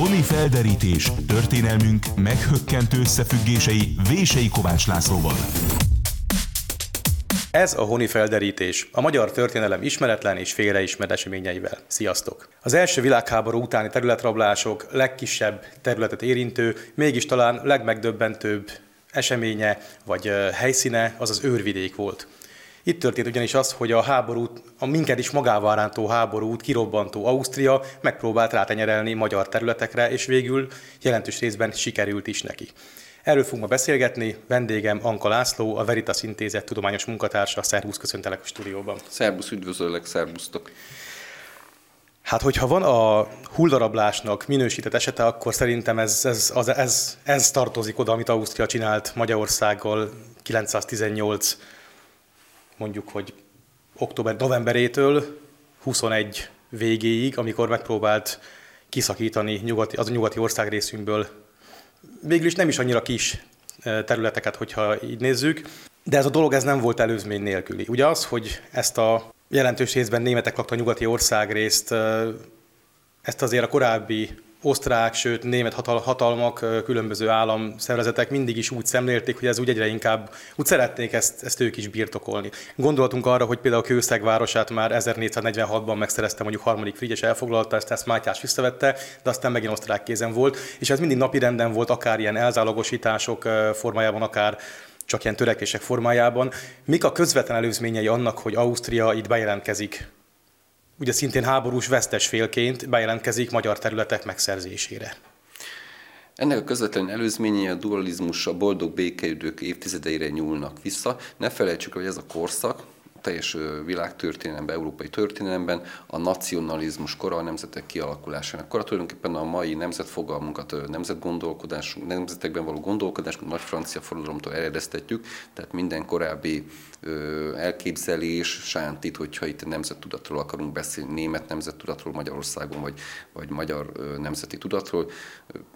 Honi felderítés, történelmünk meghökkentő összefüggései Vései Kovács Lászlóval. Ez a Honi felderítés, a magyar történelem ismeretlen és félreismert eseményeivel. Sziasztok! Az első világháború utáni területrablások legkisebb területet érintő, mégis talán legmegdöbbentőbb eseménye vagy helyszíne az az őrvidék volt. Itt történt ugyanis az, hogy a háborút, a minket is magával rántó háborút kirobbantó Ausztria megpróbált rátenyerelni magyar területekre, és végül jelentős részben sikerült is neki. Erről fogunk ma beszélgetni. Vendégem Anka László, a Veritas Intézet tudományos munkatársa. Szervusz, köszöntelek a stúdióban. Szervusz, üdvözöllek, szervusztok. Hát, hogyha van a huldarablásnak minősített esete, akkor szerintem ez, ez, az, ez, ez tartozik oda, amit Ausztria csinált Magyarországgal 918 mondjuk, hogy október-novemberétől 21 végéig, amikor megpróbált kiszakítani nyugati, az a nyugati országrészünkből végül is nem is annyira kis területeket, hogyha így nézzük, de ez a dolog ez nem volt előzmény nélküli. Ugye az, hogy ezt a jelentős részben németek lakta a nyugati országrészt, ezt azért a korábbi osztrák, sőt német hatalmak, különböző államszervezetek mindig is úgy szemlélték, hogy ez úgy egyre inkább, úgy szeretnék ezt, ezt ők is birtokolni. Gondoltunk arra, hogy például Kőszeg városát már 1446-ban megszerezte mondjuk harmadik Frigyes elfoglalta, ezt, ezt Mátyás visszavette, de aztán megint osztrák kézen volt, és ez mindig napi renden volt, akár ilyen elzálogosítások formájában, akár csak ilyen törekvések formájában. Mik a közvetlen előzményei annak, hogy Ausztria itt bejelentkezik ugye szintén háborús vesztes félként bejelentkezik magyar területek megszerzésére. Ennek a közvetlen előzményei a dualizmus, a boldog békeidők évtizedeire nyúlnak vissza. Ne felejtsük, hogy ez a korszak, teljes világtörténelemben, európai történelemben a nacionalizmus kora, a nemzetek kialakulásának kora. Tulajdonképpen a mai nemzetfogalmunkat, nemzetgondolkodás, nemzetekben való gondolkodás, nagy francia forradalomtól eredeztetjük, tehát minden korábbi elképzelés sántít, hogyha itt nemzettudatról akarunk beszélni, német nemzettudatról Magyarországon, vagy, vagy magyar nemzeti tudatról,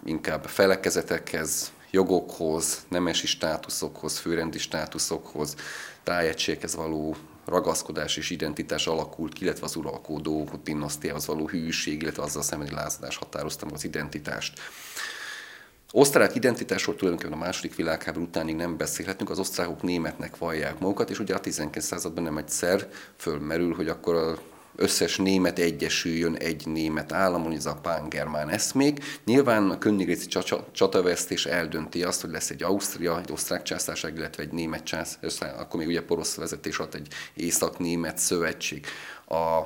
inkább felekezetekhez, jogokhoz, nemesi státuszokhoz, főrendi státuszokhoz, tájegységhez való ragaszkodás és identitás alakult ki, illetve az uralkodó dinasztiához való hűség, illetve azzal szembeni lázadás határoztam az identitást. Osztrák identitásról tulajdonképpen a második világháború utánig nem beszélhetünk, az osztrákok németnek vallják magukat, és ugye a 19. században nem egyszer fölmerül, hogy akkor a összes német egyesüljön egy német államon, ez a pán-germán eszmék. Nyilván a Königréci csatavesztés eldönti azt, hogy lesz egy Ausztria, egy osztrák császárság, illetve egy német császárság, akkor még ugye porosz vezetés alatt egy észak-német szövetség. A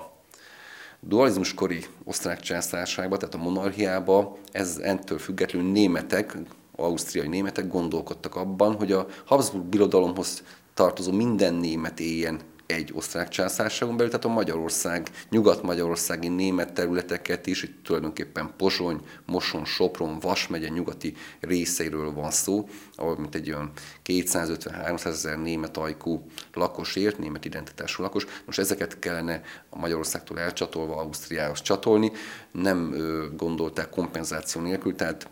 dualizmus kori osztrák császárságban, tehát a monarchiába, ez entől függetlenül németek, ausztriai németek gondolkodtak abban, hogy a Habsburg birodalomhoz tartozó minden német éljen egy osztrák császárságon belül, tehát a Magyarország, nyugat-magyarországi német területeket is, itt tulajdonképpen Pozsony, Moson, Sopron, Vas megye nyugati részeiről van szó, ahol mint egy olyan 250-300 ezer német ajkú lakos ért, német identitású lakos. Most ezeket kellene a Magyarországtól elcsatolva Ausztriához csatolni. Nem gondolták kompenzáció nélkül, tehát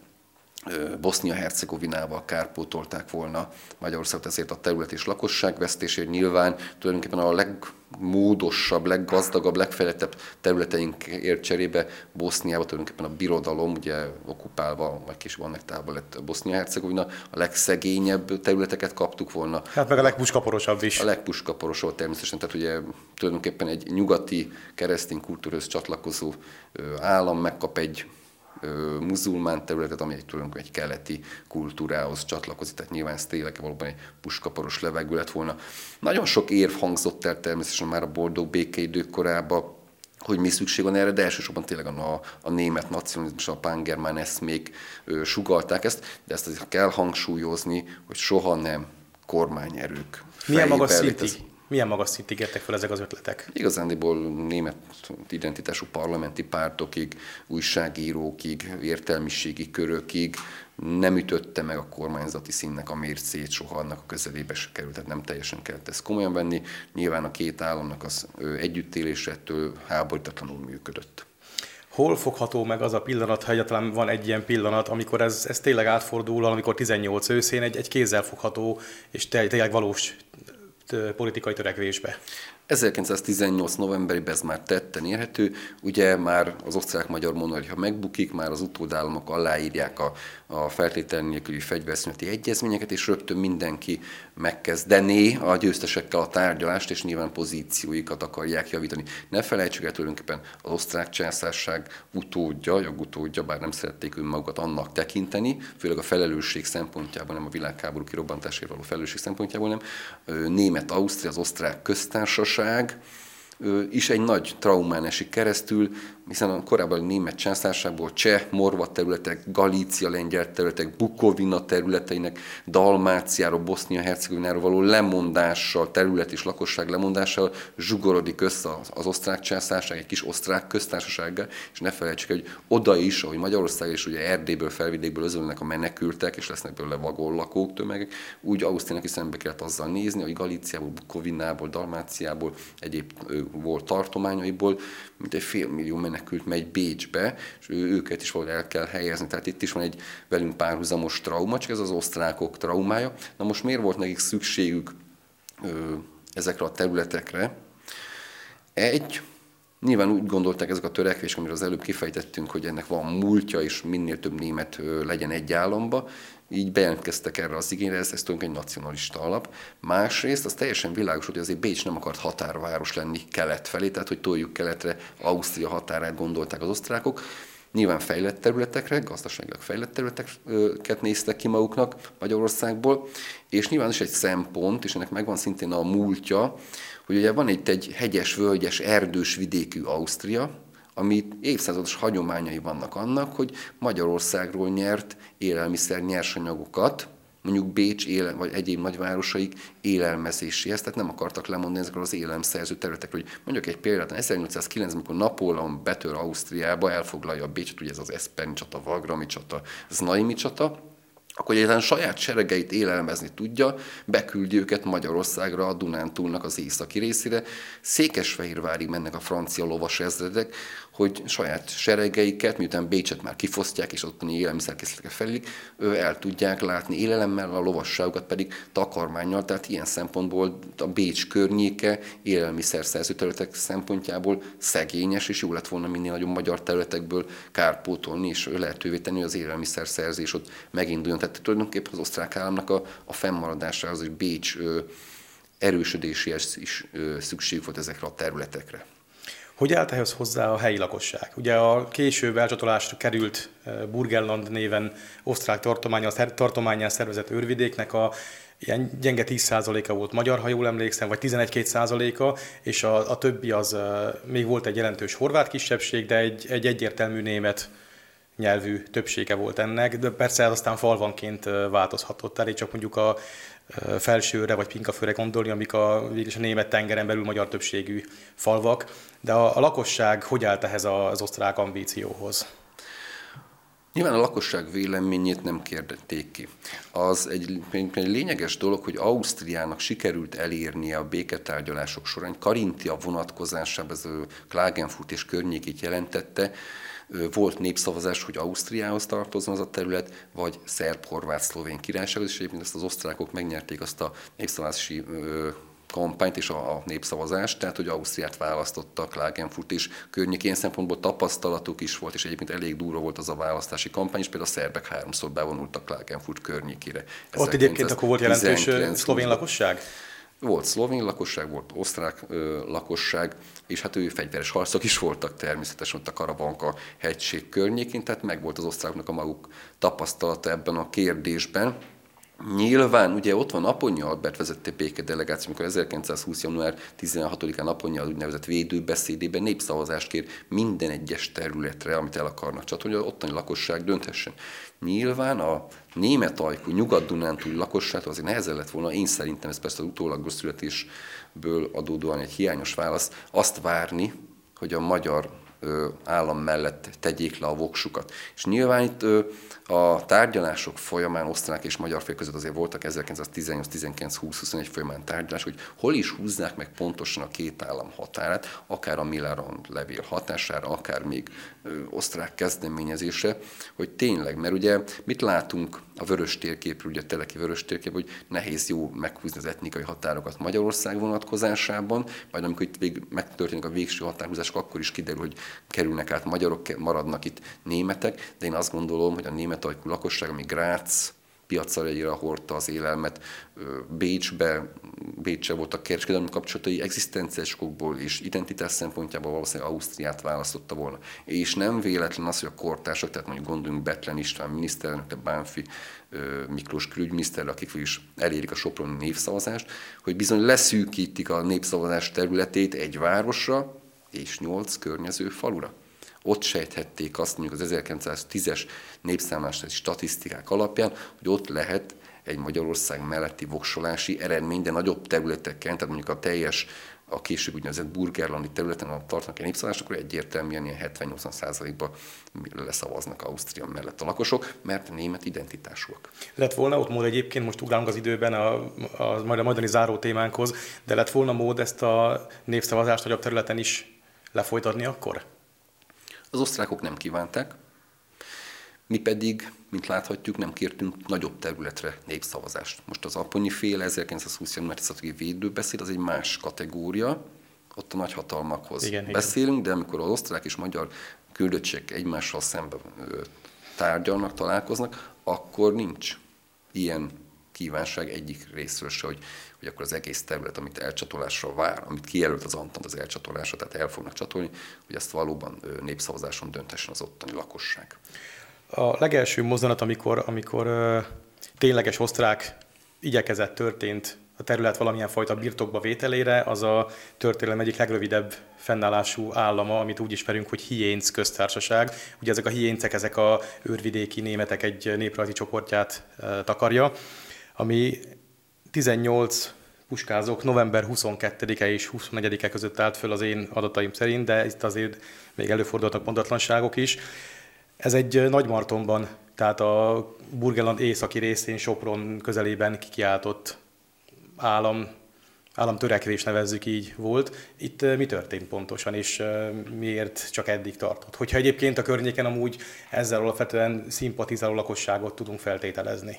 Bosznia-Hercegovinával kárpótolták volna Magyarországot ezért a terület és lakosság vesztésért. Nyilván tulajdonképpen a legmódosabb, leggazdagabb, legfejlettebb területeinkért cserébe Boszniába tulajdonképpen a birodalom, ugye okupálva, vagy később annektálva lett Bosznia-Hercegovina, a legszegényebb területeket kaptuk volna. Hát meg a legpuskaporosabb is. A legpuskaporosabb természetesen, tehát ugye tulajdonképpen egy nyugati keresztény kultúrhoz csatlakozó állam megkap egy muzulmán területet, ami egy tulajdonképpen egy keleti kultúrához csatlakozik, tehát nyilván ez tényleg valóban egy puskaporos levegő lett volna. Nagyon sok érv hangzott el természetesen már a boldog békeidők korában, hogy mi szükség van erre, de elsősorban tényleg a, a német nacionalizmus, a pángermán eszmék ö, sugalták ezt, de ezt azért kell hangsúlyozni, hogy soha nem kormányerők. Milyen magas szintig? Milyen magas szintig értek fel ezek az ötletek? Igazándiból német identitású parlamenti pártokig, újságírókig, értelmiségi körökig nem ütötte meg a kormányzati színnek a mércét, soha annak a közelébe se került, tehát nem teljesen kellett ezt komolyan venni. Nyilván a két államnak az együttélésettől háborítatlanul működött. Hol fogható meg az a pillanat, ha egyáltalán van egy ilyen pillanat, amikor ez, ez tényleg átfordul, amikor 18 őszén egy, egy kézzel fogható és tényleg valós politikai törekvésbe? 1918 novemberében ez már tetten érhető, ugye már az osztrák-magyar monarchia megbukik, már az utódállamok aláírják a, a feltétel nélküli fegyverszüneti egyezményeket, és rögtön mindenki megkezdené a győztesekkel a tárgyalást, és nyilván pozícióikat akarják javítani. Ne felejtsük el tulajdonképpen az osztrák császárság utódja, jogutódja, bár nem szerették önmagukat annak tekinteni, főleg a felelősség szempontjából, nem a világháború kirobbantására való felelősség szempontjából, nem. Német-Ausztria, az osztrák köztársaság, bíróság is egy nagy traumán esik keresztül, hiszen a korábban német császárságból cseh, morva területek, Galícia, lengyel területek, Bukovina területeinek, Dalmáciáról, Bosznia-Hercegovináról való lemondással, terület és lakosság lemondással zsugorodik össze az, az osztrák császárság, egy kis osztrák köztársasággal, és ne felejtsük, hogy oda is, ahogy Magyarország és ugye Erdélyből, felvidékből özönnek a menekültek, és lesznek belőle vagonlakók tömegek, úgy Ausztriának is szembe kellett azzal nézni, hogy Galíciából, Bukovinából, Dalmáciából, egyéb volt tartományaiból, mint egy fél millió menekült megy Bécsbe, és őket is valahogy el kell helyezni. Tehát itt is van egy velünk párhuzamos trauma, csak ez az osztrákok traumája. Na most miért volt nekik szükségük ö, ezekre a területekre? Egy, Nyilván úgy gondolták ezek a törekvések, amiről az előbb kifejtettünk, hogy ennek van múltja, és minél több német legyen egy államba, így bejelentkeztek erre az igényre, ez, ez tulajdonképpen egy nacionalista alap. Másrészt az teljesen világos, hogy azért Bécs nem akart határváros lenni kelet felé, tehát hogy toljuk keletre, Ausztria határát gondolták az osztrákok. Nyilván fejlett területekre, gazdaságilag fejlett területeket néztek ki maguknak Magyarországból, és nyilván is egy szempont, és ennek megvan szintén a múltja, hogy ugye van itt egy hegyes, völgyes, erdős vidékű Ausztria, ami évszázados hagyományai vannak annak, hogy Magyarországról nyert élelmiszer nyersanyagokat, mondjuk Bécs éle, vagy egyéb nagyvárosaik élelmezéséhez, tehát nem akartak lemondani ezekről az élelemszerző területekről. Hogy mondjuk egy példát, 1809 amikor Napóleon betör Ausztriába, elfoglalja a Bécset, ugye ez az Eszperni csata, Vagrami csata, Znaimi csata, akkor egyáltalán saját seregeit élelmezni tudja, beküldi őket Magyarországra, a Dunántúlnak az északi részére. Székesfehérvárig mennek a francia lovas ezredek, hogy saját seregeiket, miután Bécset már kifosztják, és ottani élelmiszerkészleteket felik, el tudják látni élelemmel, a lovasságokat pedig takarmányjal, tehát ilyen szempontból a Bécs környéke élelmiszerszerző területek szempontjából szegényes, és jó lett volna minél nagyobb magyar területekből kárpótolni, és lehetővé tenni, hogy az élelmiszerszerzés ott meginduljon. Tehát tulajdonképpen az osztrák államnak a, a fennmaradásához, hogy Bécs erősödéséhez is szükség volt ezekre a területekre. Hogy állt ehhez hozzá a helyi lakosság? Ugye a később elcsatolásra került eh, Burgenland néven osztrák tartományán szervezett őrvidéknek a ilyen gyenge 10%-a volt magyar, ha jól emlékszem, vagy 11-2%-a, és a, a többi az uh, még volt egy jelentős horvát kisebbség, de egy, egy egyértelmű német nyelvű többsége volt ennek, de persze ez aztán falvanként változhatott. Elég csak mondjuk a felsőre vagy pinkafőre gondolni, amik a, végülis a német tengeren belül magyar többségű falvak, de a, a lakosság hogy állt ehhez az osztrák ambícióhoz? Nyilván a lakosság véleményét nem kérdették ki. Az egy, egy lényeges dolog, hogy Ausztriának sikerült elérnie a béketárgyalások során, Karintia vonatkozásában, ez Klagenfurt és környékét jelentette, volt népszavazás, hogy Ausztriához tartozzon az a terület, vagy szerb, horvát, szlovén királysághoz, és egyébként ezt az osztrákok megnyerték azt a népszavazási kampányt és a, a népszavazást, tehát hogy Ausztriát választottak Klagenfurt és környékén szempontból tapasztalatuk is volt, és egyébként elég durva volt az a választási kampány, és például a szerbek háromszor bevonultak Klagenfurt környékére. Ott egyébként akkor volt jelentős szlovén lakosság? Volt szlovén lakosság, volt osztrák ö, lakosság, és hát ő fegyveres harcok is voltak természetesen ott a Karavanka hegység környékén, tehát meg volt az osztráknak a maguk tapasztalata ebben a kérdésben. Nyilván, ugye ott van Aponya Albert vezette béke delegáció, amikor 1920. január 16-án Aponya úgynevezett védőbeszédében népszavazást kér minden egyes területre, amit el akarnak csatolni, hogy ottani lakosság dönthessen. Nyilván a német ajkú nyugat-dunántúli lakosságtól azért nehezen lett volna, én szerintem ez persze az utólagos születésből adódóan egy hiányos válasz, azt várni, hogy a magyar állam mellett tegyék le a voksukat. És nyilván itt a tárgyalások folyamán osztrák és magyar fél között azért voltak 1918-19-20-21 folyamán tárgyalás, hogy hol is húznák meg pontosan a két állam határát, akár a Millerand levél hatására, akár még osztrák kezdeményezése, hogy tényleg, mert ugye mit látunk a vörös térképről, ugye a teleki vörös térkép, hogy nehéz jó meghúzni az etnikai határokat Magyarország vonatkozásában, majd amikor itt vég, megtörténik a végső határhúzások, akkor is kiderül, hogy kerülnek át magyarok, maradnak itt németek, de én azt gondolom, hogy a német lakosság, ami Grác, piacra hordta az élelmet, Bécsbe, Bécsbe voltak kereskedelmi kapcsolatai, egzisztenciális okokból és identitás szempontjából valószínűleg Ausztriát választotta volna. És nem véletlen az, hogy a kortársak, tehát mondjuk gondoljunk Betlen István miniszterelnök, de Bánfi Miklós külügyminiszter, akik is elérik a Soproni népszavazást, hogy bizony leszűkítik a népszavazás területét egy városra és nyolc környező falura ott sejthették azt mondjuk az 1910-es népszámlási statisztikák alapján, hogy ott lehet egy Magyarország melletti voksolási eredmény, de nagyobb területeken, tehát mondjuk a teljes a később úgynevezett burgerlandi területen, ahol tartanak egy népszavazást, akkor egyértelműen ilyen 70-80 százalékban leszavaznak Ausztria mellett a lakosok, mert német identitásúak. Lett volna ott mód egyébként, most ugrálunk az időben a, a, majd a majdani záró témánkhoz, de lett volna mód ezt a népszavazást nagyobb területen is lefolytatni akkor? Az osztrákok nem kívánták, mi pedig, mint láthatjuk, nem kértünk nagyobb területre népszavazást. Most az Aponyi fél 1920. január 10 védőbeszéd az egy más kategória, ott a nagyhatalmakhoz igen, beszélünk, igen. de amikor az osztrák és magyar küldöttségek egymással szemben tárgyalnak, találkoznak, akkor nincs ilyen kívánság egyik részről se, hogy, hogy akkor az egész terület, amit elcsatolásra vár, amit kijelölt az Antant az elcsatolásra, tehát el fognak csatolni, hogy ezt valóban népszavazáson döntessen az ottani lakosság. A legelső mozzanat, amikor, amikor tényleges osztrák igyekezett történt a terület valamilyen fajta birtokba vételére, az a történelem egyik legrövidebb fennállású állama, amit úgy ismerünk, hogy Hiénc köztársaság. Ugye ezek a hiéncek, ezek a őrvidéki németek egy néprajzi csoportját takarja ami 18 puskázók november 22-e és 24-e között állt föl az én adataim szerint, de itt azért még előfordultak mondatlanságok is. Ez egy Nagymartonban, tehát a Burgenland északi részén, Sopron közelében kikiáltott állam, államtörekvés nevezzük így volt. Itt mi történt pontosan, és miért csak eddig tartott? Hogyha egyébként a környéken amúgy ezzel alapvetően szimpatizáló lakosságot tudunk feltételezni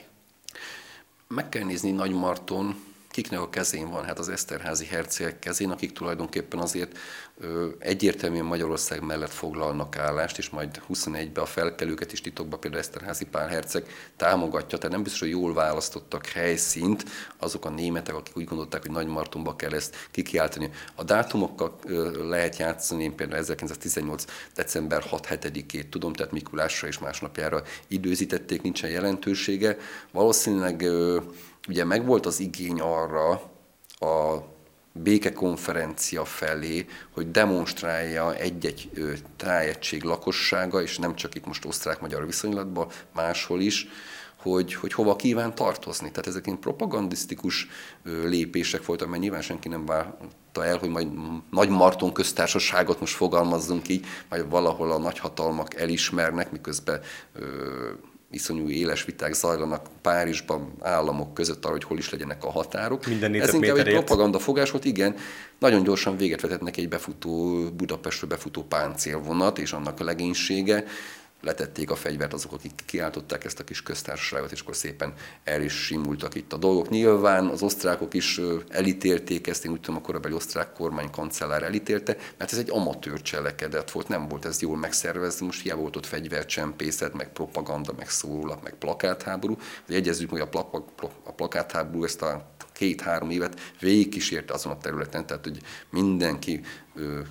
meg kell nézni Nagy Marton, kiknek a kezén van? Hát az Eszterházi hercegek kezén, akik tulajdonképpen azért ö, egyértelműen Magyarország mellett foglalnak állást, és majd 21-ben a felkelőket is titokban például Eszterházi Pál herceg támogatja, tehát nem biztos, hogy jól választottak helyszínt azok a németek, akik úgy gondolták, hogy Nagy Martonba kell ezt kikiáltani. A dátumokkal ö, lehet játszani, én például 1918. december 6-7-ét tudom, tehát Mikulásra és másnapjára időzítették, nincsen jelentősége. Valószínűleg ö, ugye megvolt az igény arra a békekonferencia felé, hogy demonstrálja egy-egy tájegység lakossága, és nem csak itt most osztrák-magyar viszonylatban, máshol is, hogy, hogy hova kíván tartozni. Tehát ezek propagandisztikus lépések voltak, mert nyilván senki nem várta el, hogy majd nagy Marton köztársaságot most fogalmazzunk így, majd valahol a nagyhatalmak elismernek, miközben iszonyú éles viták zajlanak Párizsban államok között arra, hogy hol is legyenek a határok. Minden Ez inkább egy propaganda fogás volt, igen. Nagyon gyorsan véget vetetnek egy befutó, Budapestről befutó páncélvonat, és annak a legénysége letették a fegyvert azok, akik kiáltották ezt a kis köztársaságot, és akkor szépen el is simultak itt a dolgok. Nyilván az osztrákok is elítélték ezt, én úgy tudom, a korabeli osztrák kormány kancellár elítélte, mert ez egy amatőr cselekedet volt, nem volt ez jól megszervezve, most hiába volt ott fegyvercsempészet, meg propaganda, meg szólap, meg plakátháború. Jegyezzük, hogy a, plak, a plakátháború ezt a két-három évet végigkísérte azon a területen, tehát hogy mindenki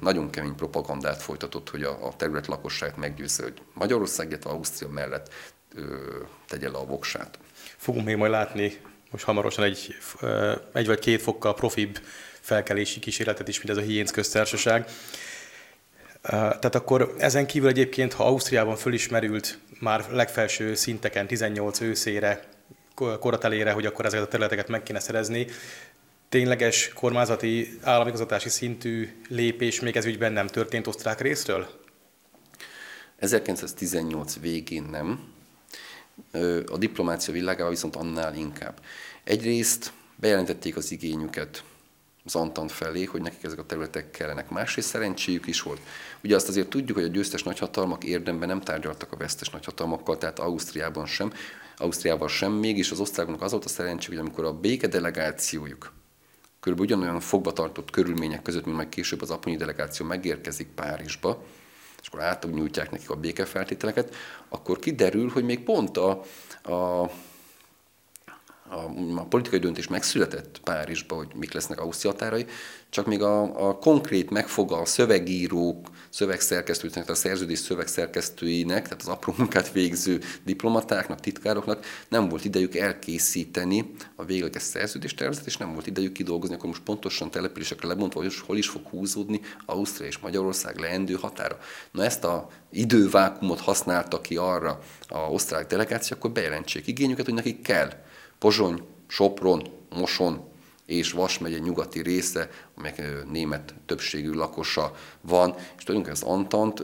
nagyon kemény propagandát folytatott, hogy a, a terület lakosságát meggyőzze, hogy Magyarország, illetve Ausztria mellett tegye le a voksát. Fogunk még majd látni most hamarosan egy, egy vagy két fokkal profibb felkelési kísérletet is, mint ez a Hiénc köztársaság. Tehát akkor ezen kívül egyébként, ha Ausztriában fölismerült már legfelső szinteken 18 őszére, koratelére, hogy akkor ezeket a területeket meg kéne szerezni, tényleges kormányzati államigazgatási szintű lépés még ez ügyben nem történt osztrák részről? 1918 végén nem, a diplomácia világában viszont annál inkább. Egyrészt bejelentették az igényüket az Antant felé, hogy nekik ezek a területek kellenek. Másrészt szerencséjük is volt. Ugye azt azért tudjuk, hogy a győztes nagyhatalmak érdemben nem tárgyaltak a vesztes nagyhatalmakkal, tehát Ausztriában sem, Ausztriával sem, mégis az osztrákoknak az volt a szerencsé, hogy amikor a béke delegációjuk körülbelül ugyanolyan fogva tartott körülmények között, mint majd később az aponyi delegáció megérkezik Párizsba, és akkor átnyújtják nekik a békefeltételeket, akkor kiderül, hogy még pont a, a a, a politikai döntés megszületett Párizsba, hogy mik lesznek Ausztria határai, csak még a, a konkrét megfogal szövegírók, szövegszerkesztőknek, a szerződés szövegszerkesztőinek, tehát az apró munkát végző diplomatáknak, titkároknak nem volt idejük elkészíteni a végleges szerződéstervezet, és nem volt idejük kidolgozni, akkor most pontosan településekre lebontva, hogy hol is fog húzódni Ausztria és Magyarország leendő határa. Na ezt a idővákumot használta ki arra a osztrák delegáció, akkor bejelentsék igényüket, hogy nekik kell Pozsony, Sopron, Moson és Vas megye nyugati része, amelyek német többségű lakosa van, és tulajdonképpen az Antant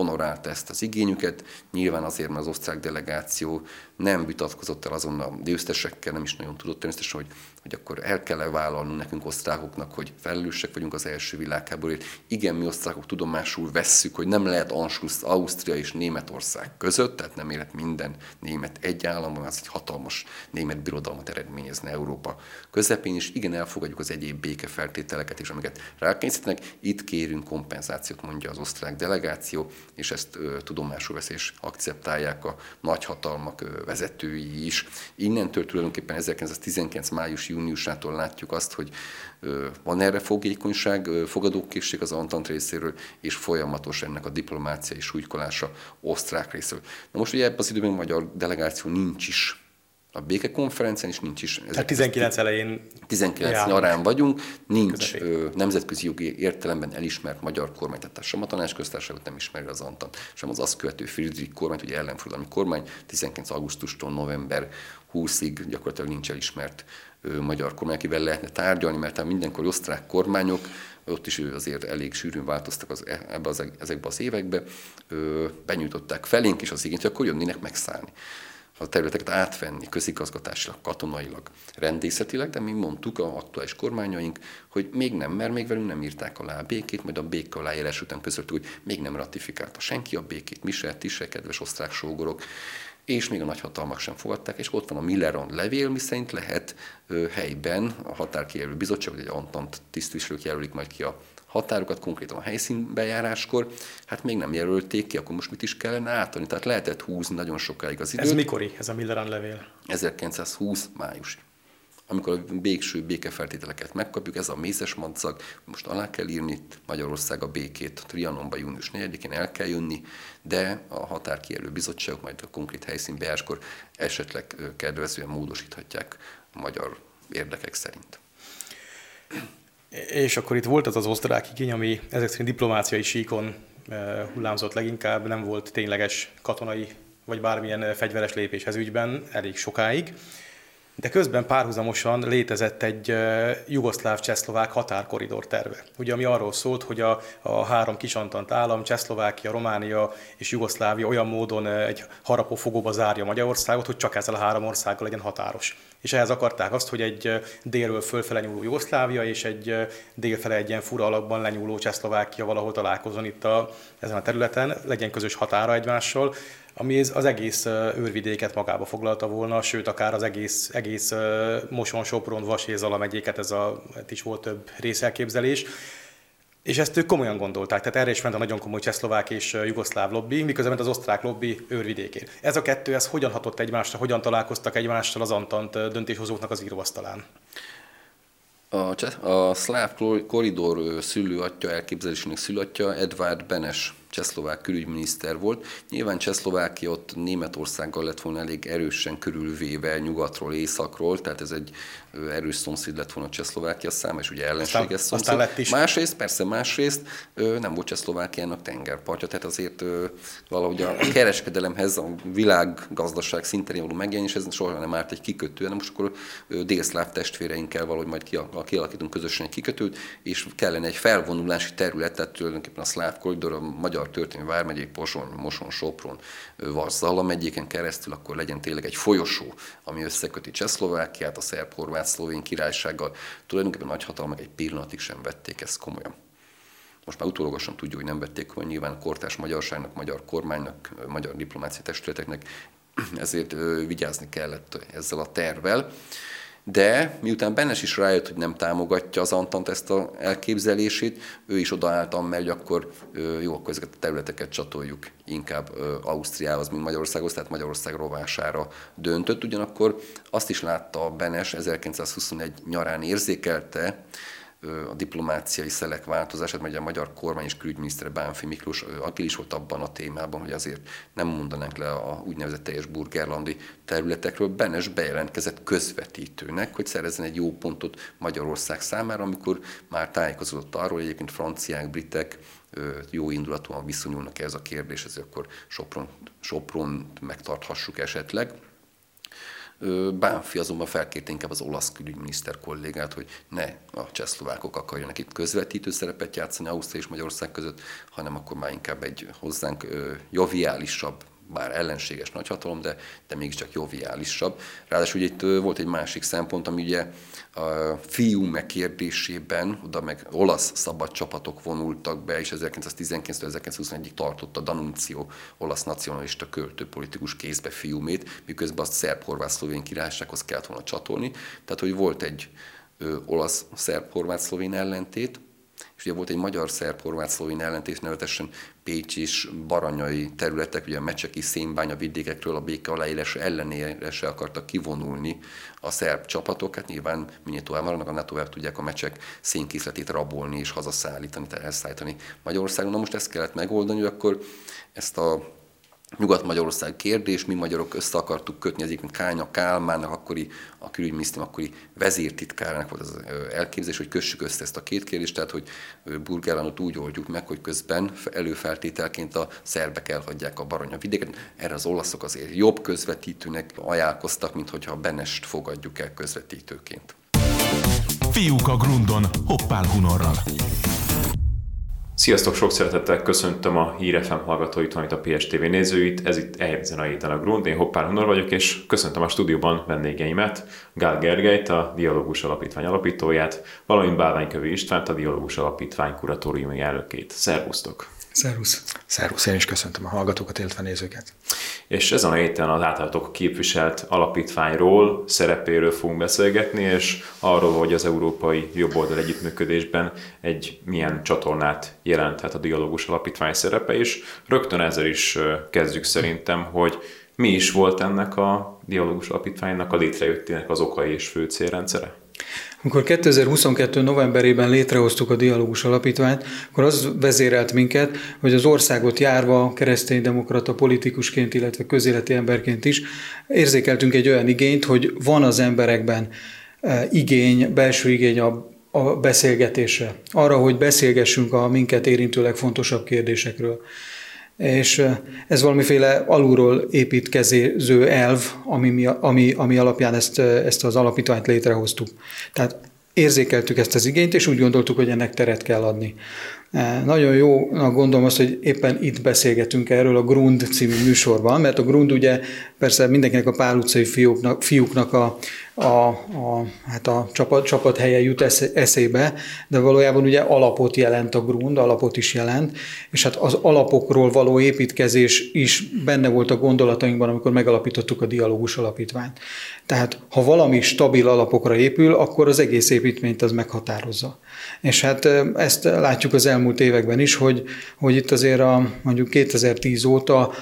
honorálta ezt az igényüket, nyilván azért, mert az osztrák delegáció nem vitatkozott el azon a győztesekkel, nem is nagyon tudott természetesen, hogy, hogy akkor el kell-e vállalnunk nekünk osztrákoknak, hogy felelősek vagyunk az első világháborúért. Igen, mi osztrákok tudomásul vesszük, hogy nem lehet Anschluss Ausztria és Németország között, tehát nem élet minden német egy államban, az egy hatalmas német birodalmat eredményezne Európa közepén, és igen, elfogadjuk az egyéb békefeltételeket is, amiket rákényszerítenek. Itt kérünk kompenzációt, mondja az osztrák delegáció, és ezt tudomásul vesz és akceptálják a nagyhatalmak vezetői is. Innentől tulajdonképpen 1919. május-júniusától látjuk azt, hogy van erre fogékonyság, fogadókészség az Antant részéről, és folyamatos ennek a diplomáciai súlykolása osztrák részéről. Na most ugye ebben az időben a magyar delegáció nincs is a békekonferencián, és nincs is. Tehát 19 elején 19 járunk. nyarán vagyunk, nincs ö, nemzetközi jogi értelemben elismert magyar kormány, tehát sem a tanácsköztársaságot nem ismeri az Antant, sem az azt követő Friedrich kormányt, ugye ellenforradalmi kormány, 19. augusztustól november 20-ig gyakorlatilag nincs elismert ö, magyar kormány, akivel lehetne tárgyalni, mert hát mindenkor osztrák kormányok, ott is azért elég sűrűn változtak az, e, ebbe az, ezekbe az évekbe, ö, benyújtották felénk is az igényt, hogy akkor jönnének megszállni a területeket átvenni közigazgatásilag, katonailag, rendészetileg, de mi mondtuk a aktuális kormányaink, hogy még nem, mert még velünk nem írták alá a békét, majd a béke aláírás után közöltük, hogy még nem ratifikálta senki a békét, mi se, ti se, kedves osztrák sógorok, és még a nagyhatalmak sem fogadták, és ott van a Milleron levél, miszerint lehet ö, helyben a határkijelölő bizottság, vagy egy Antant tisztviselők jelölik majd ki a határokat konkrétan helyszínbejáráskor, hát még nem jelölték ki, akkor most mit is kellene átadni? Tehát lehetett húzni nagyon sokáig az időt. Ez mikori, ez a Milleran levél? 1920 május. Amikor a végső békefeltételeket megkapjuk, ez a mészes madzag, most alá kell írni, Magyarország a békét Trianonba június 4-én el kell jönni, de a határkijelő bizottságok majd a konkrét helyszínbejáráskor esetleg kedvezően módosíthatják a magyar érdekek szerint. És akkor itt volt az az osztrák igény, ami ezek szerint diplomáciai síkon eh, hullámzott leginkább, nem volt tényleges katonai vagy bármilyen eh, fegyveres lépéshez ügyben elég sokáig. De közben párhuzamosan létezett egy eh, jugoszláv-csehszlovák határkoridor terve. Ugye, ami arról szólt, hogy a, a három kisantant állam, Csehszlovákia, Románia és Jugoszlávia olyan módon egy harapófogóba zárja Magyarországot, hogy csak ezzel a három országgal legyen határos és ehhez akarták azt, hogy egy délről fölfele nyúló Jugoszlávia és egy délfele egy ilyen fura alakban lenyúló Csehszlovákia valahol találkozon itt a, ezen a területen, legyen közös határa egymással, ami az egész őrvidéket magába foglalta volna, sőt, akár az egész, egész Moson, Sopron, Vasézala megyéket, ez a, is volt több részelképzelés. És ezt ők komolyan gondolták, tehát erre is ment a nagyon komoly csehszlovák és jugoszláv lobby, miközben ment az osztrák lobby őrvidékén. Ez a kettő, ez hogyan hatott egymásra, hogyan találkoztak egymással az Antant döntéshozóknak az íróasztalán? A, a szláv koridor szülőatja, elképzelésének szülőatja Edvard Benes csehszlovák külügyminiszter volt. Nyilván Csehszlovákia ott Németországgal lett volna elég erősen körülvéve nyugatról, északról, tehát ez egy erős szomszéd lett volna Csehszlovákia száma, és ugye ellenséges aztán, szomszéd. Aztán is. Másrészt, persze másrészt nem volt Csehszlovákiának tengerpartja, tehát azért valahogy a kereskedelemhez, a világgazdaság szintén való megjelenés, ez soha nem árt egy kikötő, hanem most akkor délszláv testvéreinkkel valahogy majd kialakítunk közösen egy kikötőt, és kellene egy felvonulási terület, tehát tulajdonképpen a szláv koridor, a magyar magyar történelmi vármegyék, Pozsony, Moson, Sopron, Varzala megyéken keresztül, akkor legyen tényleg egy folyosó, ami összeköti Csehszlovákiát, a szerb, horvát, szlovén királysággal. Tulajdonképpen nagyhatalmak egy pillanatig sem vették ezt komolyan. Most már utólagosan tudjuk, hogy nem vették komolyan, nyilván kortás magyarságnak, magyar kormánynak, magyar diplomáciai testületeknek, ezért vigyázni kellett ezzel a tervel. De miután Bennes is rájött, hogy nem támogatja az Antant ezt az elképzelését, ő is odaállt amellett, hogy akkor jó, akkor ezeket a területeket csatoljuk inkább Ausztriához, mint Magyarországhoz, tehát Magyarország rovására döntött. Ugyanakkor azt is látta a Benes 1921 nyarán érzékelte, a diplomáciai szelek változását, mert a magyar kormány és külügyminiszter Bánfi Miklós akil is volt abban a témában, hogy azért nem mondanánk le a úgynevezett teljes burgerlandi területekről. Benes bejelentkezett közvetítőnek, hogy szerezzen egy jó pontot Magyarország számára, amikor már tájékozódott arról, hogy egyébként franciák, britek jó indulatúan viszonyulnak ehhez a kérdéshez, akkor Sopron, Sopron megtarthassuk esetleg. Bánfi azonban felkérte inkább az olasz külügyminiszter kollégát, hogy ne a csehszlovákok akarjanak itt közvetítő szerepet játszani Ausztria és Magyarország között, hanem akkor már inkább egy hozzánk joviálisabb bár ellenséges nagyhatalom, de, de mégiscsak joviálisabb. Ráadásul ugye itt volt egy másik szempont, ami ugye a fiú megkérdésében, oda meg olasz szabad csapatok vonultak be, és 1919-1921-ig tartott a Danuncio olasz nacionalista költő politikus kézbe fiúmét, miközben azt szerb-horvát-szlovén királysághoz kellett volna csatolni. Tehát, hogy volt egy olasz-szerb-horvát-szlovén ellentét, és ugye volt egy magyar-szerb-horvát-szlovén ellentés, nevetesen Pécs és Baranyai területek, ugye a Mecseki szénbánya vidékekről a béke aláírása ellenére se akartak kivonulni a szerb csapatok, hát nyilván minél tovább maradnak, annál tovább tudják a mecsek szénkészletét rabolni és hazaszállítani, elszállítani Magyarországon. Na most ezt kellett megoldani, hogy akkor ezt a Nyugat-Magyarország kérdés, mi magyarok össze akartuk kötni, egyébként Kánya Kálmánnak, akkori, a külügyminisztérium akkori vezértitkárának volt az elképzelés, hogy kössük össze ezt a két kérdést, tehát hogy Burgerlandot úgy oldjuk meg, hogy közben előfeltételként a szerbek elhagyják a Baranya vidéket. Erre az olaszok azért jobb közvetítőnek ajánlkoztak, mint hogyha a Benest fogadjuk el közvetítőként. Fiúk a grundon, hoppál hunorral. Sziasztok, sok szeretettel köszöntöm a Hírefem hallgatóit, valamint a PSTV nézőit. Ez itt ezen a héten a Grund, én Hoppár Honor vagyok, és köszöntöm a stúdióban vendégeimet, Gál Gergelyt, a Dialógus Alapítvány alapítóját, valamint Bálványkövi Istvánt, a Dialógus Alapítvány kuratóriumi elnökét. Szervusztok! Szervusz! Szervusz, én is köszöntöm a hallgatókat, illetve nézőket. És ezen a héten az általatok képviselt alapítványról, szerepéről fogunk beszélgetni, és arról, hogy az európai jobboldal együttműködésben egy milyen csatornát jelenthet a dialógus alapítvány szerepe, és rögtön ezzel is kezdjük szerintem, hogy mi is volt ennek a dialógus alapítványnak a létrejöttének az okai és fő célrendszere? Amikor 2022. novemberében létrehoztuk a Dialógus Alapítványt, akkor az vezérelt minket, hogy az országot járva kereszténydemokrata politikusként, illetve közéleti emberként is érzékeltünk egy olyan igényt, hogy van az emberekben e, igény, belső igény a a beszélgetésre, arra, hogy beszélgessünk a minket érintő legfontosabb kérdésekről és ez valamiféle alulról építkező elv, ami, ami, ami alapján ezt, ezt az alapítványt létrehoztuk. Tehát érzékeltük ezt az igényt, és úgy gondoltuk, hogy ennek teret kell adni. Nagyon jó gondolom azt, hogy éppen itt beszélgetünk erről a Grund című műsorban, mert a Grund ugye persze mindenkinek a pál utcai fiúknak, fiúknak a, a, a, hát a csapat, csapat helye jut eszébe, de valójában ugye alapot jelent a Grund, alapot is jelent, és hát az alapokról való építkezés is benne volt a gondolatainkban, amikor megalapítottuk a Dialógus Alapítványt. Tehát ha valami stabil alapokra épül, akkor az egész építményt az meghatározza. És hát ezt látjuk az elmúlt években is, hogy, hogy itt azért a, mondjuk 2010 óta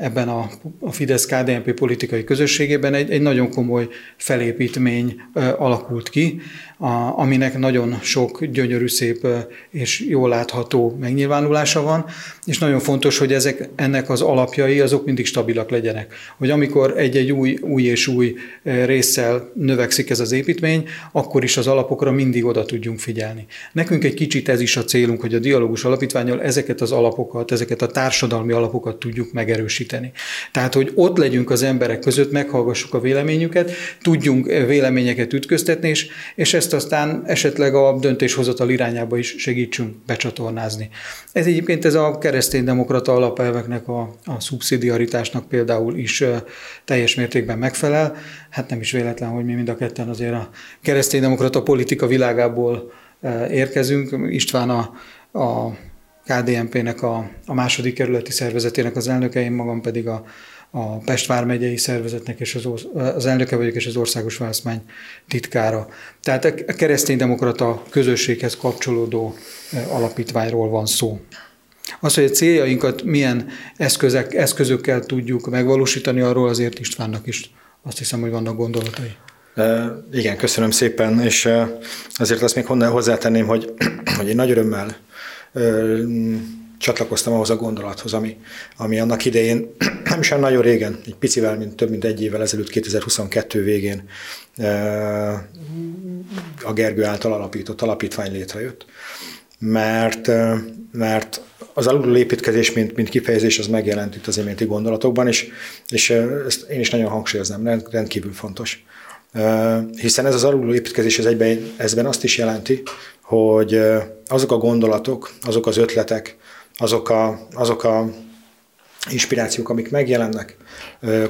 ebben a, a Fidesz-KDNP politikai közösségében egy, egy nagyon komoly felépítmény alakult ki, a, aminek nagyon sok gyönyörű, szép és jól látható megnyilvánulása van, és nagyon fontos, hogy ezek, ennek az alapjai azok mindig stabilak legyenek. Hogy amikor egy-egy új, új és új résszel növekszik ez az építmény, akkor is az alapokra mindig oda tudjunk figyelni. Nekünk egy kicsit ez is a célunk, hogy a Dialógus Alapítványal ezeket az alapokat, ezeket a társadalmi alapokat tudjuk meg megerősíteni. Tehát, hogy ott legyünk az emberek között, meghallgassuk a véleményüket, tudjunk véleményeket ütköztetni, és, és ezt aztán esetleg a döntéshozatal irányába is segítsünk becsatornázni. Ez egyébként ez a kereszténydemokrata alapelveknek, a, a szubszidiaritásnak például is teljes mértékben megfelel. Hát nem is véletlen, hogy mi mind a ketten azért a kereszténydemokrata politika világából érkezünk. István a, a KDNP-nek a, a második kerületi szervezetének az elnöke, én magam pedig a, a Pest vármegyei szervezetnek és az, az elnöke vagyok, és az országos választmány titkára. Tehát a kereszténydemokrata közösséghez kapcsolódó alapítványról van szó. Az, hogy a céljainkat milyen eszközök, eszközökkel tudjuk megvalósítani, arról azért Istvánnak is azt hiszem, hogy vannak gondolatai. Igen, köszönöm szépen, és azért azt még hozzátenném, hogy, hogy én nagy örömmel csatlakoztam ahhoz a gondolathoz, ami, ami annak idején, nem is nagyon régen, egy picivel, mint több mint egy évvel ezelőtt, 2022 végén a Gergő által alapított alapítvány létrejött. Mert, mert az alulról építkezés, mint, mint kifejezés, az megjelent itt az iménti gondolatokban, és, és ezt én is nagyon hangsúlyoznám, rendkívül fontos. Hiszen ez az alulról építkezés ez egyben, ezben azt is jelenti, hogy azok a gondolatok, azok az ötletek, azok a, azok a inspirációk, amik megjelennek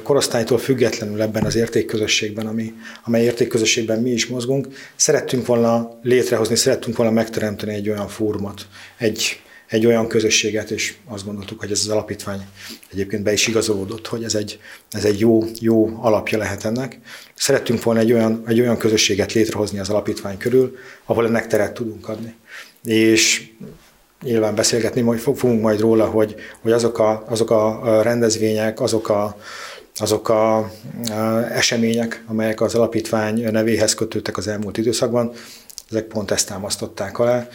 korosztálytól függetlenül ebben az értékközösségben, ami, amely értékközösségben mi is mozgunk, szerettünk volna létrehozni, szerettünk volna megteremteni egy olyan fórumot, egy, egy olyan közösséget, és azt gondoltuk, hogy ez az alapítvány egyébként be is igazolódott, hogy ez egy, ez egy jó, jó alapja lehet ennek. Szerettünk volna egy olyan, egy olyan közösséget létrehozni az alapítvány körül, ahol ennek teret tudunk adni. És nyilván beszélgetni majd, fogunk majd róla, hogy, hogy azok, a, azok a rendezvények, azok a, azok a események, amelyek az alapítvány nevéhez kötődtek az elmúlt időszakban, ezek pont ezt támasztották alá,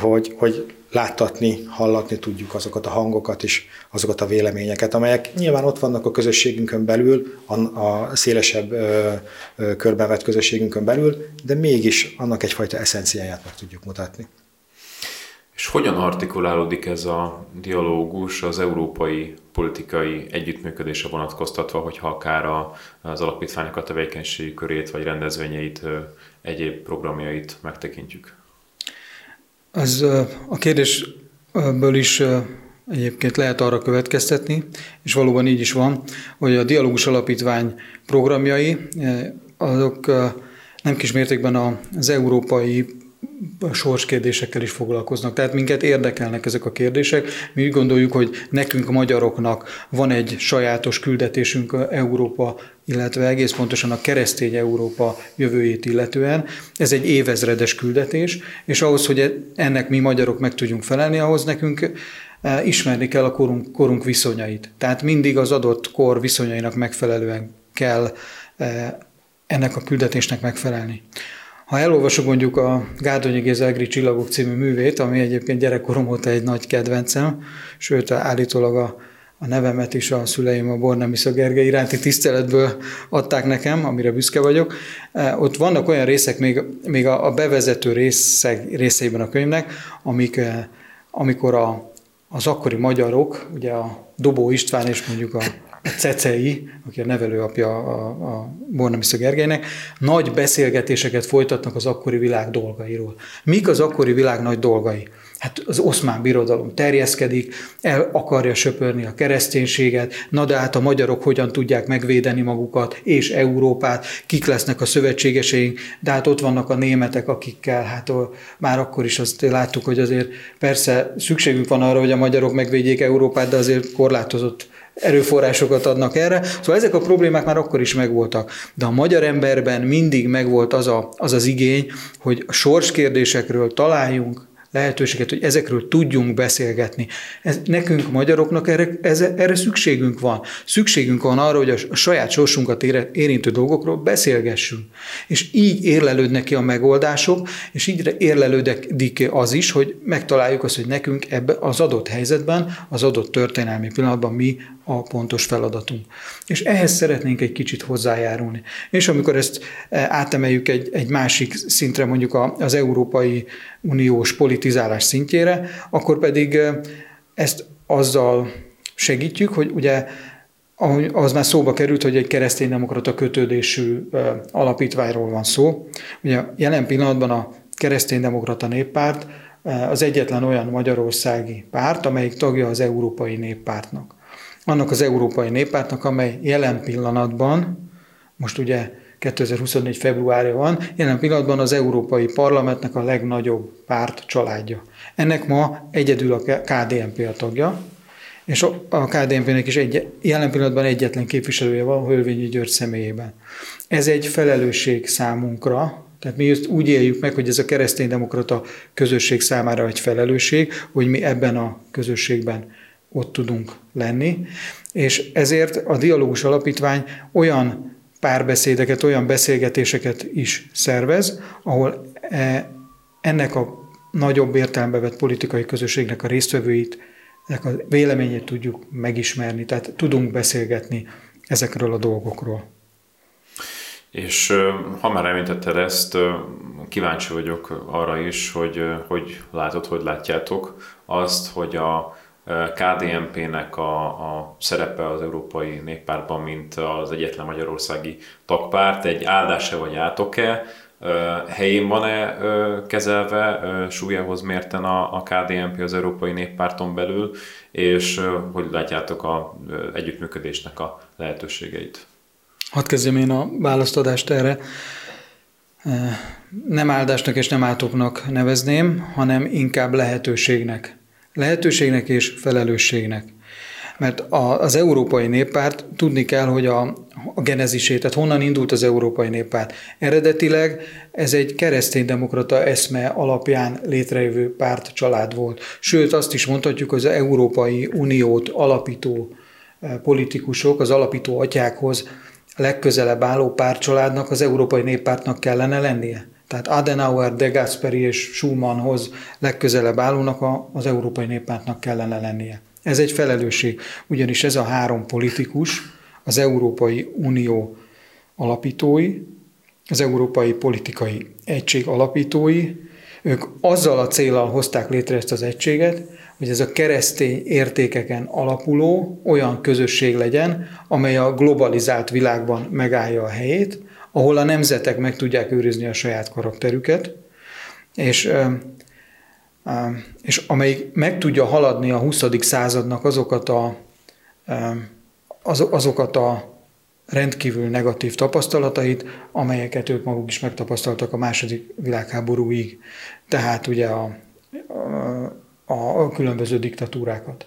hogy, hogy láttatni, hallatni tudjuk azokat a hangokat és azokat a véleményeket, amelyek nyilván ott vannak a közösségünkön belül, a, a szélesebb ö, ö, körben vett közösségünkön belül, de mégis annak egyfajta eszenciáját meg tudjuk mutatni. És hogyan artikulálódik ez a dialógus az európai politikai együttműködésre vonatkoztatva, hogyha akár az alapítványok a tevékenységi körét vagy rendezvényeit, egyéb programjait megtekintjük? Az a kérdésből is egyébként lehet arra következtetni, és valóban így is van, hogy a Dialógus Alapítvány programjai, azok nem kis mértékben az európai sorskérdésekkel is foglalkoznak. Tehát minket érdekelnek ezek a kérdések. Mi úgy gondoljuk, hogy nekünk, magyaroknak van egy sajátos küldetésünk Európa, illetve egész pontosan a keresztény Európa jövőjét illetően. Ez egy évezredes küldetés, és ahhoz, hogy ennek mi magyarok meg tudjunk felelni, ahhoz nekünk e, ismerni kell a korunk, korunk viszonyait. Tehát mindig az adott kor viszonyainak megfelelően kell e, ennek a küldetésnek megfelelni. Ha elolvasok mondjuk a Gárdonyi Géza Csillagok című művét, ami egyébként gyerekkorom óta egy nagy kedvencem, sőt állítólag a, a nevemet is a szüleim a Bornemisza Gergely iránti tiszteletből adták nekem, amire büszke vagyok. E, ott vannak olyan részek, még, még a, a bevezető részeg, részeiben a könyvnek, amik, e, amikor a, az akkori magyarok, ugye a Dobó István és mondjuk a Cecei, aki a nevelőapja a, a Bornemisza Gergelynek, nagy beszélgetéseket folytatnak az akkori világ dolgairól. Mik az akkori világ nagy dolgai? Hát az oszmán birodalom terjeszkedik, el akarja söpörni a kereszténységet, na de hát a magyarok hogyan tudják megvédeni magukat és Európát, kik lesznek a szövetségeseink, de hát ott vannak a németek, akikkel hát már akkor is azt láttuk, hogy azért persze szükségünk van arra, hogy a magyarok megvédjék Európát, de azért korlátozott erőforrásokat adnak erre. Szóval ezek a problémák már akkor is megvoltak. De a magyar emberben mindig megvolt az a, az, az igény, hogy a sorskérdésekről találjunk lehetőséget, hogy ezekről tudjunk beszélgetni. Ez, nekünk, magyaroknak erre, ez, erre szükségünk van. Szükségünk van arra, hogy a, saját sorsunkat érintő dolgokról beszélgessünk. És így érlelődnek ki a megoldások, és így érlelődik az is, hogy megtaláljuk azt, hogy nekünk ebbe az adott helyzetben, az adott történelmi pillanatban mi a pontos feladatunk. És ehhez szeretnénk egy kicsit hozzájárulni. És amikor ezt e, átemeljük egy, egy másik szintre, mondjuk az Európai Uniós politizálás szintjére, akkor pedig e, ezt azzal segítjük, hogy ugye az már szóba került, hogy egy kereszténydemokrata kötődésű alapítványról van szó. Ugye jelen pillanatban a kereszténydemokrata néppárt az egyetlen olyan magyarországi párt, amelyik tagja az Európai Néppártnak. Annak az Európai Néppártnak, amely jelen pillanatban, most ugye 2024. februárja van, jelen pillanatban az Európai Parlamentnek a legnagyobb párt családja. Ennek ma egyedül a KDNP a tagja, és a KDNP-nek is egy, jelen pillanatban egyetlen képviselője van, Hölvényi György személyében. Ez egy felelősség számunkra, tehát mi ezt úgy éljük meg, hogy ez a kereszténydemokrata közösség számára egy felelősség, hogy mi ebben a közösségben ott tudunk lenni, és ezért a Dialógus Alapítvány olyan párbeszédeket, olyan beszélgetéseket is szervez, ahol e, ennek a nagyobb értelembe vett politikai közösségnek a résztvevőit, ennek a véleményét tudjuk megismerni, tehát tudunk beszélgetni ezekről a dolgokról. És ha már említetted ezt, kíváncsi vagyok arra is, hogy hogy látod, hogy látjátok azt, hogy a KDNP-nek a, a szerepe az Európai Néppártban, mint az egyetlen magyarországi tagpárt, egy áldása vagy átok-e, helyén van-e kezelve, súlyához mérten a, a KDNP az Európai Néppárton belül, és hogy látjátok a együttműködésnek a lehetőségeit? Hadd kezdjem én a választadást erre. Nem áldásnak és nem átoknak nevezném, hanem inkább lehetőségnek. Lehetőségnek és felelősségnek. Mert az Európai Néppárt tudni kell, hogy a, a genezisét, tehát honnan indult az Európai Néppárt. Eredetileg ez egy kereszténydemokrata eszme alapján létrejövő párt család volt. Sőt, azt is mondhatjuk, hogy az Európai Uniót alapító politikusok, az alapító atyákhoz legközelebb álló pártcsaládnak az Európai Néppártnak kellene lennie. Tehát Adenauer, De Gasperi és Schumannhoz legközelebb állónak az Európai Néppártnak kellene lennie. Ez egy felelősség, ugyanis ez a három politikus, az Európai Unió alapítói, az Európai Politikai Egység alapítói, ők azzal a célral hozták létre ezt az egységet, hogy ez a keresztény értékeken alapuló olyan közösség legyen, amely a globalizált világban megállja a helyét, ahol a nemzetek meg tudják őrizni a saját karakterüket, és, és amelyik meg tudja haladni a 20. századnak azokat a, azokat a rendkívül negatív tapasztalatait, amelyeket ők maguk is megtapasztaltak a második világháborúig, tehát ugye a, a, a különböző diktatúrákat.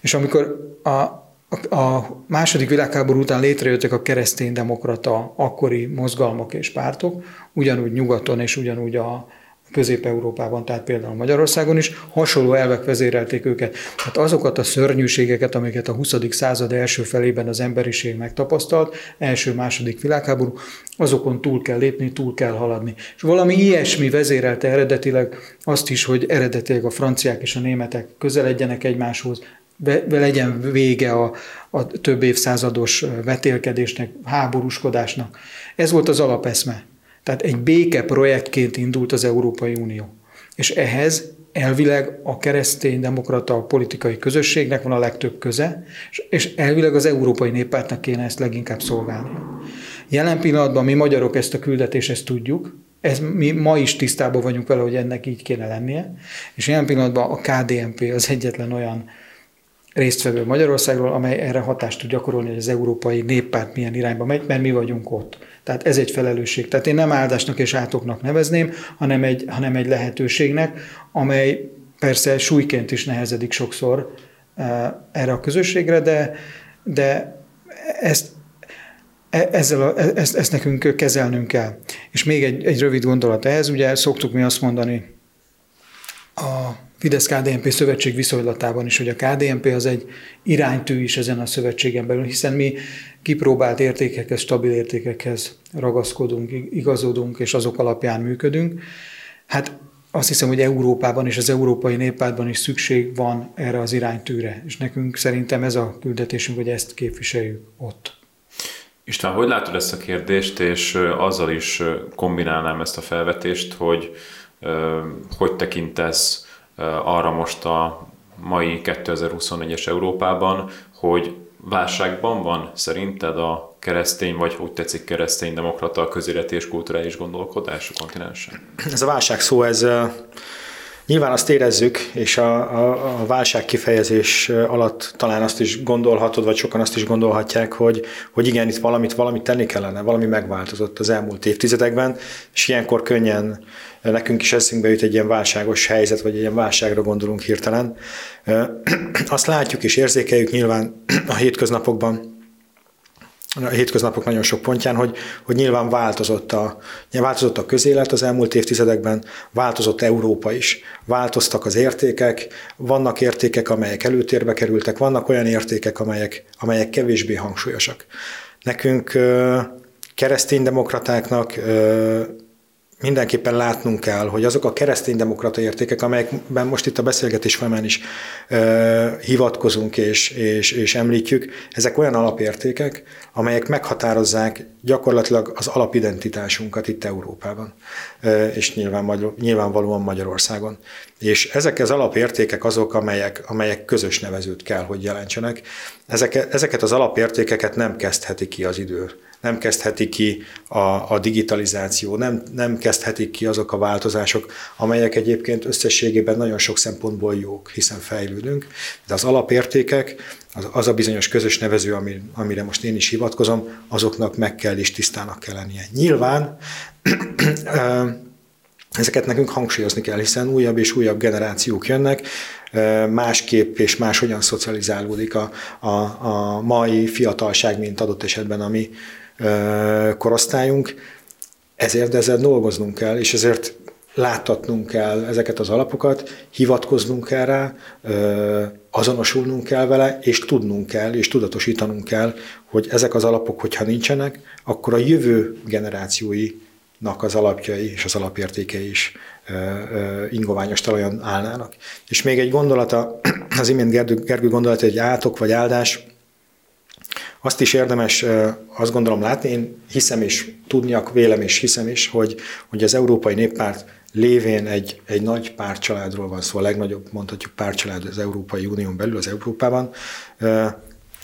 És amikor a, a második világháború után létrejöttek a kereszténydemokrata akkori mozgalmak és pártok, ugyanúgy nyugaton és ugyanúgy a Közép-Európában, tehát például Magyarországon is, hasonló elvek vezérelték őket. Tehát azokat a szörnyűségeket, amiket a 20. század első felében az emberiség megtapasztalt, első-második világháború, azokon túl kell lépni, túl kell haladni. És valami ilyesmi vezérelte eredetileg azt is, hogy eredetileg a franciák és a németek közeledjenek egymáshoz, be, be legyen vége a, a több évszázados vetélkedésnek, háborúskodásnak. Ez volt az alapeszme. Tehát egy béke projektként indult az Európai Unió. És ehhez elvileg a keresztény demokrata politikai közösségnek van a legtöbb köze, és elvileg az Európai Néppártnak kéne ezt leginkább szolgálni. Jelen pillanatban mi magyarok ezt a küldetést ezt tudjuk, ez, mi ma is tisztában vagyunk vele, hogy ennek így kéne lennie, és jelen pillanatban a KDNP az egyetlen olyan résztvevő Magyarországról, amely erre hatást tud gyakorolni, hogy az európai néppárt milyen irányba megy, mert mi vagyunk ott. Tehát ez egy felelősség. Tehát én nem áldásnak és átoknak nevezném, hanem egy, hanem egy lehetőségnek, amely persze súlyként is nehezedik sokszor eh, erre a közösségre, de, de ezt, e, ezzel a, e, ezt, ezt nekünk kezelnünk kell. És még egy, egy rövid gondolat ehhez, ugye szoktuk mi azt mondani a Fidesz-KDNP szövetség viszonylatában is, hogy a KDNP az egy iránytű is ezen a szövetségen belül, hiszen mi kipróbált értékekhez, stabil értékekhez ragaszkodunk, igazodunk, és azok alapján működünk. Hát azt hiszem, hogy Európában és az európai néppártban is szükség van erre az iránytűre, és nekünk szerintem ez a küldetésünk, hogy ezt képviseljük ott. István, hogy látod ezt a kérdést, és azzal is kombinálnám ezt a felvetést, hogy hogy tekintesz arra most a mai 2021-es Európában, hogy válságban van szerinted a keresztény, vagy úgy tetszik keresztény demokrata közéleti és kulturális gondolkodás a kontinensen? Ez a válság szó, ez Nyilván azt érezzük, és a, a, a válság kifejezés alatt talán azt is gondolhatod, vagy sokan azt is gondolhatják, hogy, hogy igen, itt valamit, valamit tenni kellene, valami megváltozott az elmúlt évtizedekben, és ilyenkor könnyen nekünk is eszünkbe jut egy ilyen válságos helyzet, vagy egy ilyen válságra gondolunk hirtelen. Azt látjuk és érzékeljük nyilván a hétköznapokban, a hétköznapok nagyon sok pontján, hogy, hogy nyilván változott a, változott a közélet az elmúlt évtizedekben, változott Európa is, változtak az értékek, vannak értékek, amelyek előtérbe kerültek, vannak olyan értékek, amelyek, amelyek kevésbé hangsúlyosak. Nekünk kereszténydemokratáknak mindenképpen látnunk kell, hogy azok a kereszténydemokrata értékek, amelyekben most itt a beszélgetés folyamán is ö, hivatkozunk és, és, és említjük, ezek olyan alapértékek, amelyek meghatározzák gyakorlatilag az alapidentitásunkat itt Európában, ö, és nyilván, nyilvánvalóan Magyarországon. És ezek az alapértékek azok, amelyek, amelyek közös nevezőt kell, hogy jelentsenek. Ezeket, ezeket az alapértékeket nem kezdheti ki az idő nem kezdheti ki a, a digitalizáció, nem, nem kezdhetik ki azok a változások, amelyek egyébként összességében nagyon sok szempontból jók, hiszen fejlődünk, de az alapértékek, az, az a bizonyos közös nevező, ami, amire most én is hivatkozom, azoknak meg kell és tisztának kell lennie. Nyilván ezeket nekünk hangsúlyozni kell, hiszen újabb és újabb generációk jönnek, másképp és máshogyan szocializálódik a, a, a mai fiatalság, mint adott esetben a mi korosztályunk, ezért ezzel dolgoznunk kell, és ezért láttatnunk kell ezeket az alapokat, hivatkoznunk kell rá, azonosulnunk kell vele, és tudnunk kell, és tudatosítanunk kell, hogy ezek az alapok, hogyha nincsenek, akkor a jövő generációinak az alapjai és az alapértékei is ingoványos talajon állnának. És még egy gondolata, az imént Gergő, Gergő gondolata, egy átok vagy áldás, azt is érdemes azt gondolom látni, én hiszem és tudniak, vélem és hiszem is, hogy, hogy az Európai Néppárt lévén egy, egy nagy pártcsaládról van szó, a legnagyobb mondhatjuk pártcsalád az Európai Unión belül, az Európában.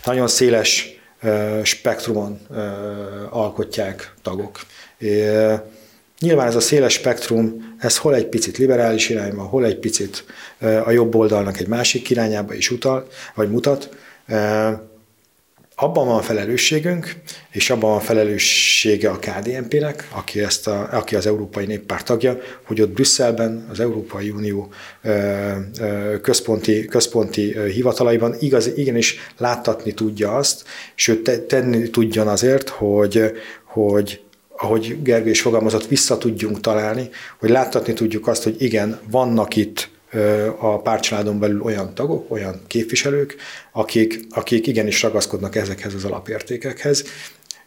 Nagyon széles spektrumon alkotják tagok. Nyilván ez a széles spektrum, ez hol egy picit liberális irányba, hol egy picit a jobb oldalnak egy másik irányába is utal, vagy mutat abban van felelősségünk, és abban van felelőssége a KDNP-nek, aki, ezt a, aki az Európai Néppárt tagja, hogy ott Brüsszelben, az Európai Unió központi, központi hivatalaiban igaz, igenis láttatni tudja azt, sőt tenni tudjon azért, hogy, hogy ahogy Gergő is fogalmazott, vissza tudjunk találni, hogy láttatni tudjuk azt, hogy igen, vannak itt a pártcsaládon belül olyan tagok, olyan képviselők, akik, akik igenis ragaszkodnak ezekhez az alapértékekhez,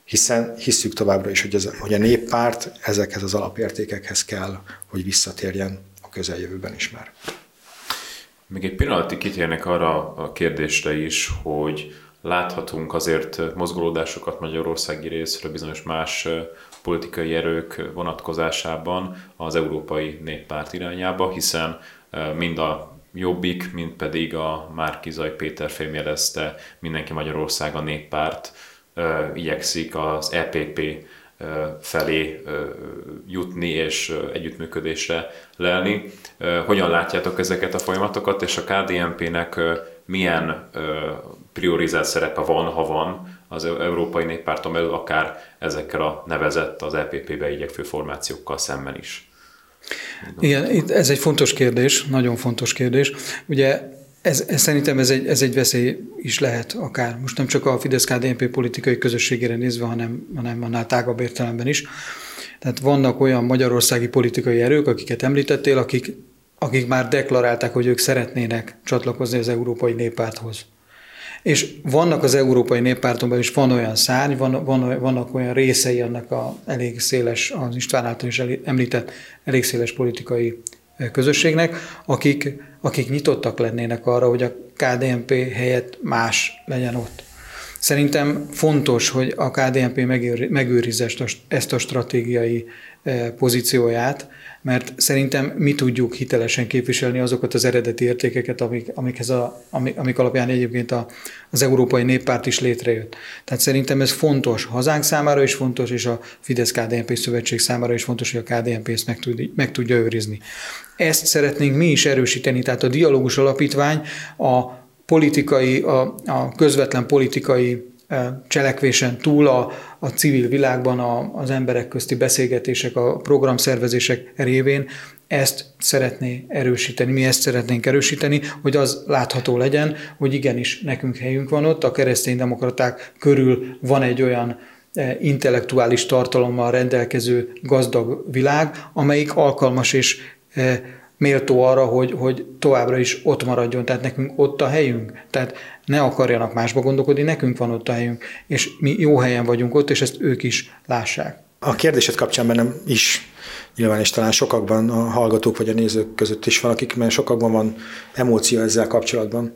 hiszen hisszük továbbra is, hogy, ez, hogy a néppárt ezekhez az alapértékekhez kell, hogy visszatérjen a közeljövőben is már. Még egy pillanatig kitérnek arra a kérdésre is, hogy láthatunk azért mozgolódásokat magyarországi részről bizonyos más politikai erők vonatkozásában az Európai Néppárt irányába, hiszen mind a Jobbik, mind pedig a Márkizaj Péter fémjelezte, mindenki Magyarország a néppárt igyekszik az EPP felé jutni és együttműködésre lelni. Hogyan látjátok ezeket a folyamatokat, és a KDNP-nek milyen priorizált szerepe van, ha van az Európai Néppárton belül, akár ezekkel a nevezett az EPP-be igyekvő formációkkal szemben is? Igen, ez egy fontos kérdés, nagyon fontos kérdés. Ugye ez, ez szerintem ez egy, ez egy veszély is lehet akár. Most nem csak a Fidesz-KDNP politikai közösségére nézve, hanem, hanem annál tágabb értelemben is. Tehát vannak olyan magyarországi politikai erők, akiket említettél, akik, akik már deklarálták, hogy ők szeretnének csatlakozni az Európai Néppárthoz. És vannak az Európai Néppártonban is van olyan szárny, van, van, vannak olyan részei annak a elég széles, az István által is említett elég széles politikai közösségnek, akik, akik nyitottak lennének arra, hogy a KDNP helyett más legyen ott. Szerintem fontos, hogy a KDNP megőrizze ezt a stratégiai pozícióját, mert szerintem mi tudjuk hitelesen képviselni azokat az eredeti értékeket, amik, amikhez a, amik, amik alapján egyébként a, az Európai Néppárt is létrejött. Tehát szerintem ez fontos hazánk számára is fontos, és a Fidesz-KDNP szövetség számára is fontos, hogy a KDNP ezt meg, tud, meg tudja őrizni. Ezt szeretnénk mi is erősíteni, tehát a dialógus alapítvány a politikai, a, a közvetlen politikai cselekvésen túl a, a civil világban a, az emberek közti beszélgetések, a programszervezések révén ezt szeretné erősíteni, mi ezt szeretnénk erősíteni, hogy az látható legyen, hogy igenis nekünk helyünk van ott, a kereszténydemokraták körül van egy olyan intellektuális tartalommal rendelkező gazdag világ, amelyik alkalmas és méltó arra, hogy, hogy továbbra is ott maradjon, tehát nekünk ott a helyünk. Tehát ne akarjanak másba gondolkodni, nekünk van ott a helyünk, és mi jó helyen vagyunk ott, és ezt ők is lássák. A kérdésed kapcsán bennem is nyilván, és talán sokakban a hallgatók vagy a nézők között is van, akik, sokakban van emóció ezzel kapcsolatban.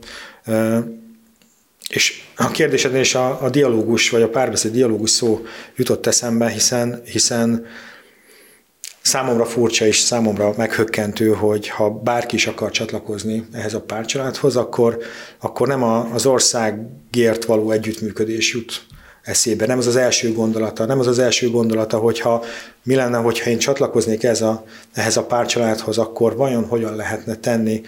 És a kérdésednél is a, a dialógus, vagy a párbeszéd dialógus szó jutott eszembe, hiszen, hiszen Számomra furcsa és számomra meghökkentő, hogy ha bárki is akar csatlakozni ehhez a párcsaládhoz, akkor, akkor nem az országért való együttműködés jut eszébe. Nem az az első gondolata, nem az az első gondolata, hogyha mi lenne, hogyha én csatlakoznék ez a, ehhez a párcsaládhoz, akkor vajon hogyan lehetne tenni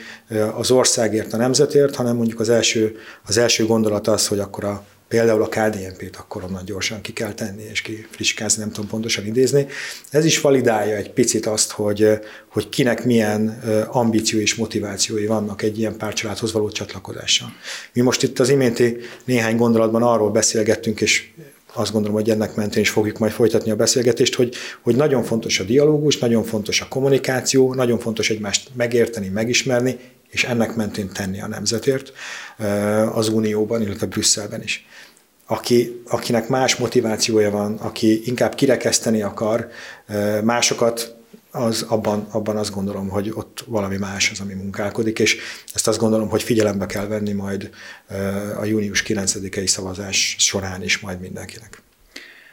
az országért, a nemzetért, hanem mondjuk az első, az első gondolata az, hogy akkor a Például a KDNP-t akkor onnan gyorsan ki kell tenni, és ki friskázni, nem tudom pontosan idézni. Ez is validálja egy picit azt, hogy, hogy kinek milyen ambíció és motivációi vannak egy ilyen párcsaládhoz való csatlakozással. Mi most itt az iménti néhány gondolatban arról beszélgettünk, és azt gondolom, hogy ennek mentén is fogjuk majd folytatni a beszélgetést, hogy, hogy nagyon fontos a dialógus, nagyon fontos a kommunikáció, nagyon fontos egymást megérteni, megismerni, és ennek mentén tenni a nemzetért az Unióban, illetve Brüsszelben is. Aki, akinek más motivációja van, aki inkább kirekeszteni akar másokat, az abban, abban azt gondolom, hogy ott valami más az, ami munkálkodik, és ezt azt gondolom, hogy figyelembe kell venni majd a június 9-i szavazás során is majd mindenkinek.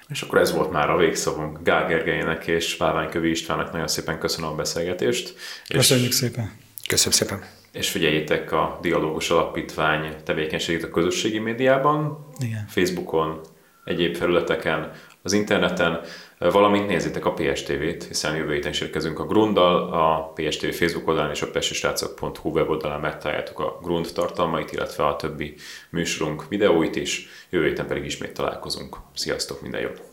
És akkor ez volt már a végszavunk Gál Gergelynek és Kövi Istvánnak. Nagyon szépen köszönöm a beszélgetést. Köszönjük és szépen. Köszönöm szépen és figyeljétek a Dialógus Alapítvány tevékenységét a közösségi médiában, Igen. Facebookon, egyéb felületeken, az interneten, valamint nézzétek a PSTV-t, hiszen jövő héten is érkezünk a Grunddal, a PSTV Facebook oldalán és a pestisrácok.hu weboldalán megtaláljátok a Grund tartalmait, illetve a többi műsorunk videóit is, jövő héten pedig ismét találkozunk. Sziasztok, minden jót!